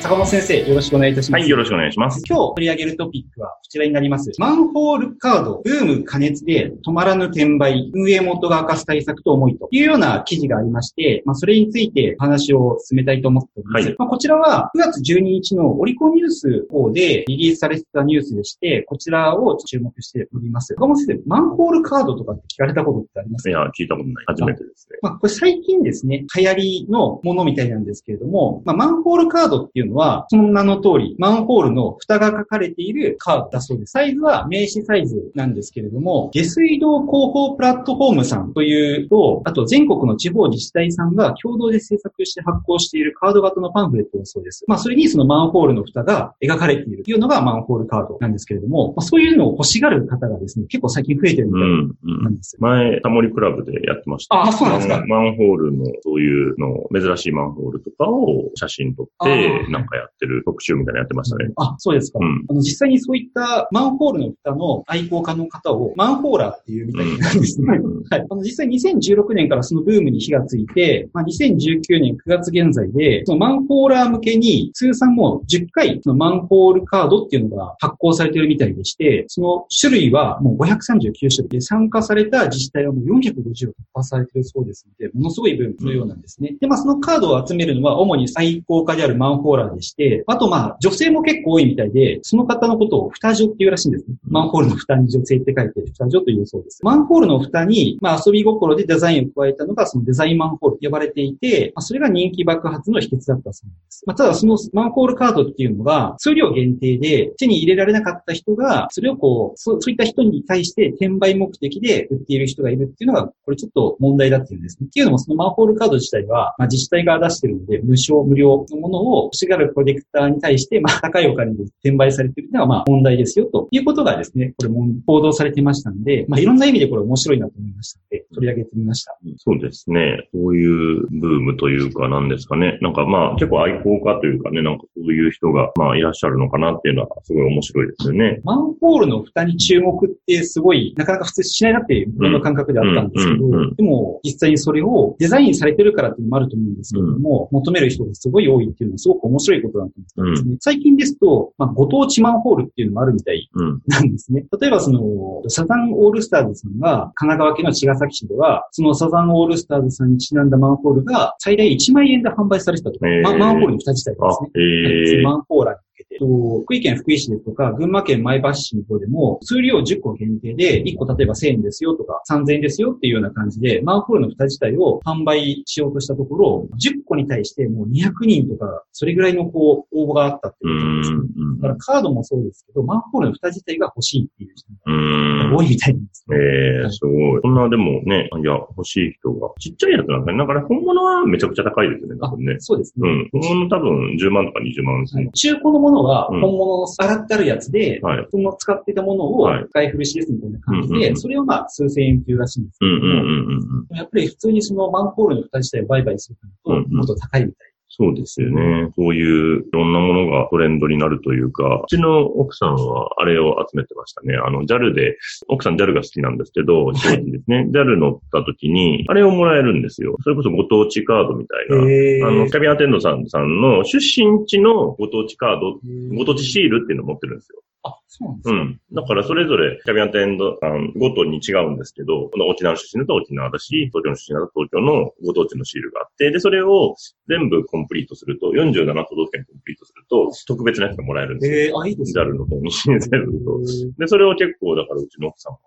坂本先生、よろしくお願いいたします。はい、よろしくお願いします。今日取り上げるトピックはこちらになります。マンホールカード、ブーム加熱で止まらぬ転売、運営元が明かす対策と思いというような記事がありまして、まあ、それについて話を進めたいと思っております。はいまあ、こちらは9月12日のオリコンニュースの方でリリースされてたニュースでして、こちらを注目しております。坂本先生、マンホールカードとかって聞かれたことってあります？かいや、聞いたことない。初めてですね。まあ、これ最近ですね、流行りのものみたいなんですけれども、まあ、マンホールカードっていうのは、その名の通り、マンホールの蓋が書かれているカードだそうです。サイズは名刺サイズなんですけれども、下水道広報プラットフォームさんというと、あと全国の地方自治体さんが共同で制作して発行しているカード型のパンフレットだそうです。まあ、それにそのマンホールの蓋が描かれているというのがマンホールカードなんですけれども、まあ、そういうのを欲しがる方がですね、結構最近増えてるみたいうん、うん。なんですよ。前、タモリクラブでやってました。あそうなんですかマンホールの、そういうの、珍しいマンホールとかを写真撮っあて、ーなんかやってる特集みたいなのやってましたね。あ、そうですか。うんあの、実際にそういったマンホールの蓋の愛好家の方をマンホーラーっていうみたいなんですね。うん はい。あの、実際2016年からそのブームに火がついて、まあ、2019年9月現在で、そのマンホーラー向けに通算もう10回、そのマンホールカードっていうのが発行されているみたいでして、その種類はもう539種類で参加された自治体はもう450を突破されているそうですので、ものすごいブームのようなんですね。で、まあ、そのカードを集めるのは主に愛好家であるマンホーラーでして、あとまあ、女性も結構多いみたいで、その方のことを蓋女っていうらしいんですね。マンホールの蓋に女性って書いて、蓋女というそうです。マンホールの蓋に、まあ遊び心でデザインを加えたのが、そのデザインマンホールと呼ばれていて、まあそれが人気爆発の秘訣だったそうです。まあただそのマンホールカードっていうのが、数量限定で手に入れられなかった人が、それをこう、そうそういった人に対して転売目的で売っている人がいるっていうのが、これちょっと問題だっていうんですね。っていうのもそのマンホールカード自体は、まあ自治体が出してるので、無償、無料のものを欲しがるコレクターに対して、まあ高いお金で転売されているのはまあ問題ですよということがですね、これも報道されてましたんで、まあいろんな意味でこれ面白いなと思いましたので、取り上げてみました。そうですね。そういうブームというか、なんですかね。なんかまあ、結構愛好家というかね、なんかそういう人が、まあ、いらっしゃるのかなっていうのは、すごい面白いですよね。マンホールの蓋に注目ってすごい、なかなか普通しないなっていう僕の感覚であったんですけど、うんうんうんでも実際にそれをデザインされてるからっていうのもあると思うんですけれども、求める人がすごい多いっていうのはすごく面白いことだと思ってますね。最近ですと、まあ、ご当地マンホールっていうのもあるみたいうん。なんですね。例えばその、サザンオールスターズさんが、神奈川県の茅ヶ崎市では、そのサザンオールスターズさんにちなんだマンホールが最大1万円で販売されてたと。へーまマンホールの蓋自体があですね。、ええマンホーラーけて。と福井県福井市ですとか、群馬県前橋市の方でも、数量10個限定で、1個例えば1000円ですよとか、3000円ですよっていうような感じで、マンホールの蓋自体を販売しようとしたところ、10個に対してもう200人とか、それぐらいのこう、応募があったってういうことですね。だからカードもそうですけど、マンホールの蓋自体が欲しいっていう人うん。が多いみたいなんですね。ええすごい。そんなでもね、いや、欲しい人が。ちっちゃいやつなんかね。なんかね、本物はめちゃくちゃ高いですよね、多分ね。そうですね。うん。本物多分10万とか20万ですねはい。中古のものはうん本物の洗ってあるやつで、はい。その使っていたものをはい使い古しですみたいな感じで、うんうんうんそれをまあ数千円っていうらしいんですけども。やっぱり普通にそのマンホールの蓋自体を売買すると、もっと高いみたい。そうですよね。こういういろんなものがトレンドになるというか、うちの奥さんはあれを集めてましたね。あの、JAL で、奥さん JAL が好きなんですけど、飛行機ですね。JAL 乗った時に、あれをもらえるんですよ。それこそご当地カードみたいな。へあの、キャビンアテンドさんさんの出身地のご当地カード、ご当地シールっていうのを持ってるんですよ。あ、そうなんですか。うん。だからそれぞれキャビンアテンドさんごとに違うんですけど、この沖縄の出身だと沖縄だし、東京の出身だと東京のご当地のシールがあって、で、それを全部コンプリートすると、47都道府県コンプリートすると、特別なやつがもらえるんですよ。えー、あ、いいですね。JAL の方に 全部と。で、それを結構、だからうちの奥さんは、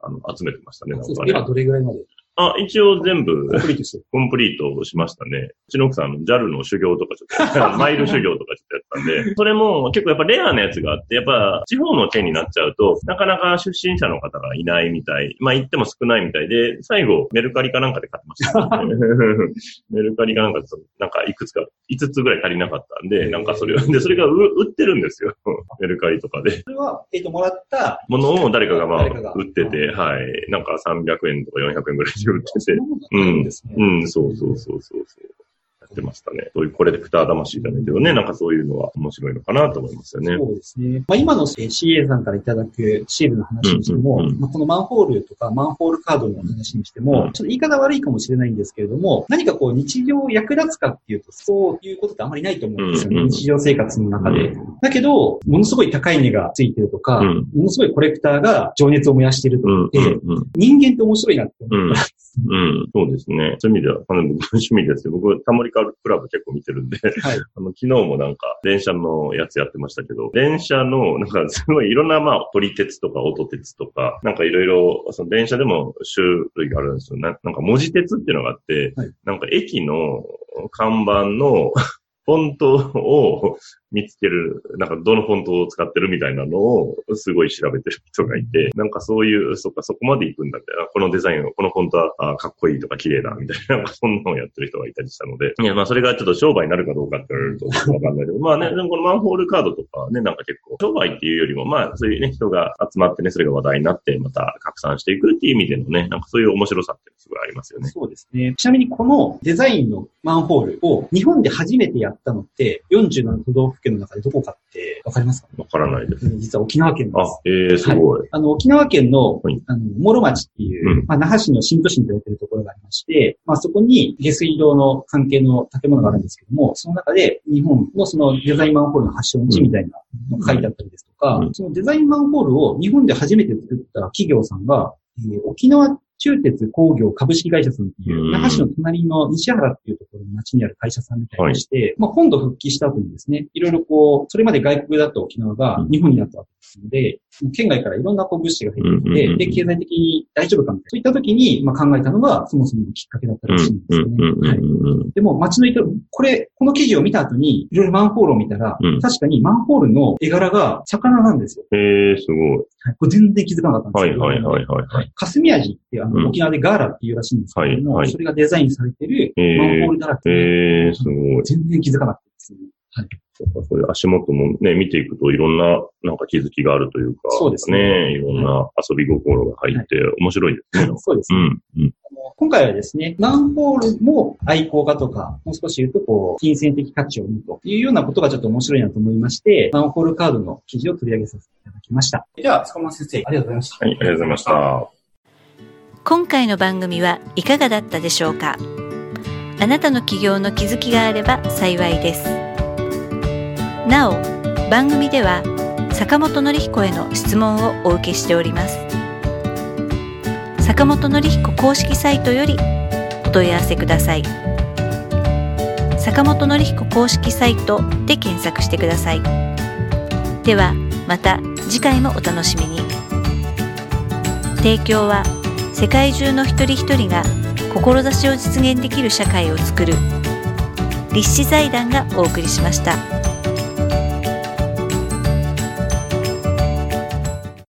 あの、集めてましたね、なんかね。今ね。どれぐらいまであ、一応全部コンプリートしてる。コンプリートしましたね。うちの奥さん、JAL の修行とかちょっと、マイル修行とかちょっとやったんで、それも結構やっぱレアなやつがあって、やっぱ地方の県になっちゃうと、なかなか出身者の方がいないみたい。まあ言っても少ないみたいで、最後メルカリかなんかで買ってました、ね。メルカリかなんかで、なんかいくつか、5つぐらい足りなかったんで、なんかそれを、で、それがう売ってるんですよ。メルカリとかで。それは、えっ、と、もらった、ものを誰かがまあ売ってて、はい。なんか300円とか400円ぐらいで売ってて。そうなん。うん、そうそうそうそうそう。ってましたね。そういうコレクター魂じゃないけどね、なんかそういうのは面白いのかなと思いますよね。そうですね。まあ、今の CA さんからいただくシールの話にしても、うんうんうんまあ、このマンホールとかマンホールカードの話にしても、うんちょっと言い方悪いかもしれないんですけれども、何かこう日常役立つかっていうと、そういうことってあんまりないと思うんですよね。うんうん日常生活の中で。うだけど、ものすごい高い値がついてるとか、うんものすごいコレクターが情熱を燃やしてるとうん、かって、うん、うん。人間って面白いなって思った。うん、そうですね。そういう意味では、あの僕の趣味ですよ。僕、タモリカクラブ結構見てるんで、はい。あの、昨日もなんか、電車のやつやってましたけど、電車の、なんか、すごいいろんな、まあ、撮り鉄とか、音鉄とか、なんかいろいろ、その電車でも種類があるんですよ。ななんか、文字鉄っていうのがあって、はいなんか、駅の看板の、フォントを見つける、なんかどのフォントを使ってるみたいなのをすごい調べてる人がいて、なんかそういう、そっか、そこまで行くんだって、あこのデザインを、このフォントはあかっこいいとか綺麗だみたいな、なんかそんなのをやってる人がいたりしたので、いや、まあそれがちょっと商売になるかどうかって言われるとわかんないけど、まあね、でもこのマンホールカードとかはね、なんか結構、商売っていうよりも、まあそういうね、人が集まってね、それが話題になって、また拡散していくっていう意味でのね、なんかそういう面白さってすごいありますよね。そうですね。ちなみにこのデザインのマンホールを日本で初めてやったのって47都道府県の中でどこかってわかりますか？わからないです。うん実は沖縄県であす。、ええすごい。あの、沖縄県の、はいあの、諸町っていう、うんまあ、那覇市の新都心と言われてるところがありまして、まあ、そこに下水道の関係の建物があるんですけども、その中で日本のそのデザインマンホールの発祥の地みたいなのが書いてあったりですとか、うんそのデザインマンホールを日本で初めて作った企業さんが、えー沖縄中鉄工業株式会社さんっていうう、ん。那覇市の隣の西原っていうところの町にある会社さんみたいにして、まあ本土復帰した後にですね、いろいろこう、それまで外国だった沖縄が日本になったわけので、県外からいろんなこう物資が入ってきて、で、経済的に大丈夫かみたいな。そういった時に、まあ考えたのが、そもそものきっかけだったうん、らしいんですよね。はい。でも、街の人、これ、この記事を見た後に、いろいろマンホールを見たら、うん確かにマンホールの絵柄が魚なんですよ。ええすごい。はい、これ全然気づかなかったんですはい、けど。はい、はい、はい。はい霞味ってあの、うん沖縄でガーラっていうらしいんですけれども、はいはいそれがデザインされてるえーマンホールだらけで、ええすごい。全然気づかなかったですね。そうかそういう足元もね、見ていくといろんな、なんか気づきがあるというか。そうですねね。いろんな遊び心が入って、面白いですね。そうですね。うん、うん。今回はですね、マンホールも愛好家とか、もう少し言うと、こう、金銭的価値を生むというようなことがちょっと面白いなと思いまして、マンホールカードの記事を取り上げさせていただきました。では、塚間先生、ありがとうございました。はい、ありがとうございました。今回の番組はいかがだったでしょうか？あなたの起業の気づきがあれば幸いですなお番組では坂本典彦への質問をお受けしております。坂本典彦公式サイトよりお問い合わせください。坂本典彦公式サイトで検索してください。ではまた次回もお楽しみに。提供は世界中の一人一人が志を実現できる社会を作る立志財団がお送りしました。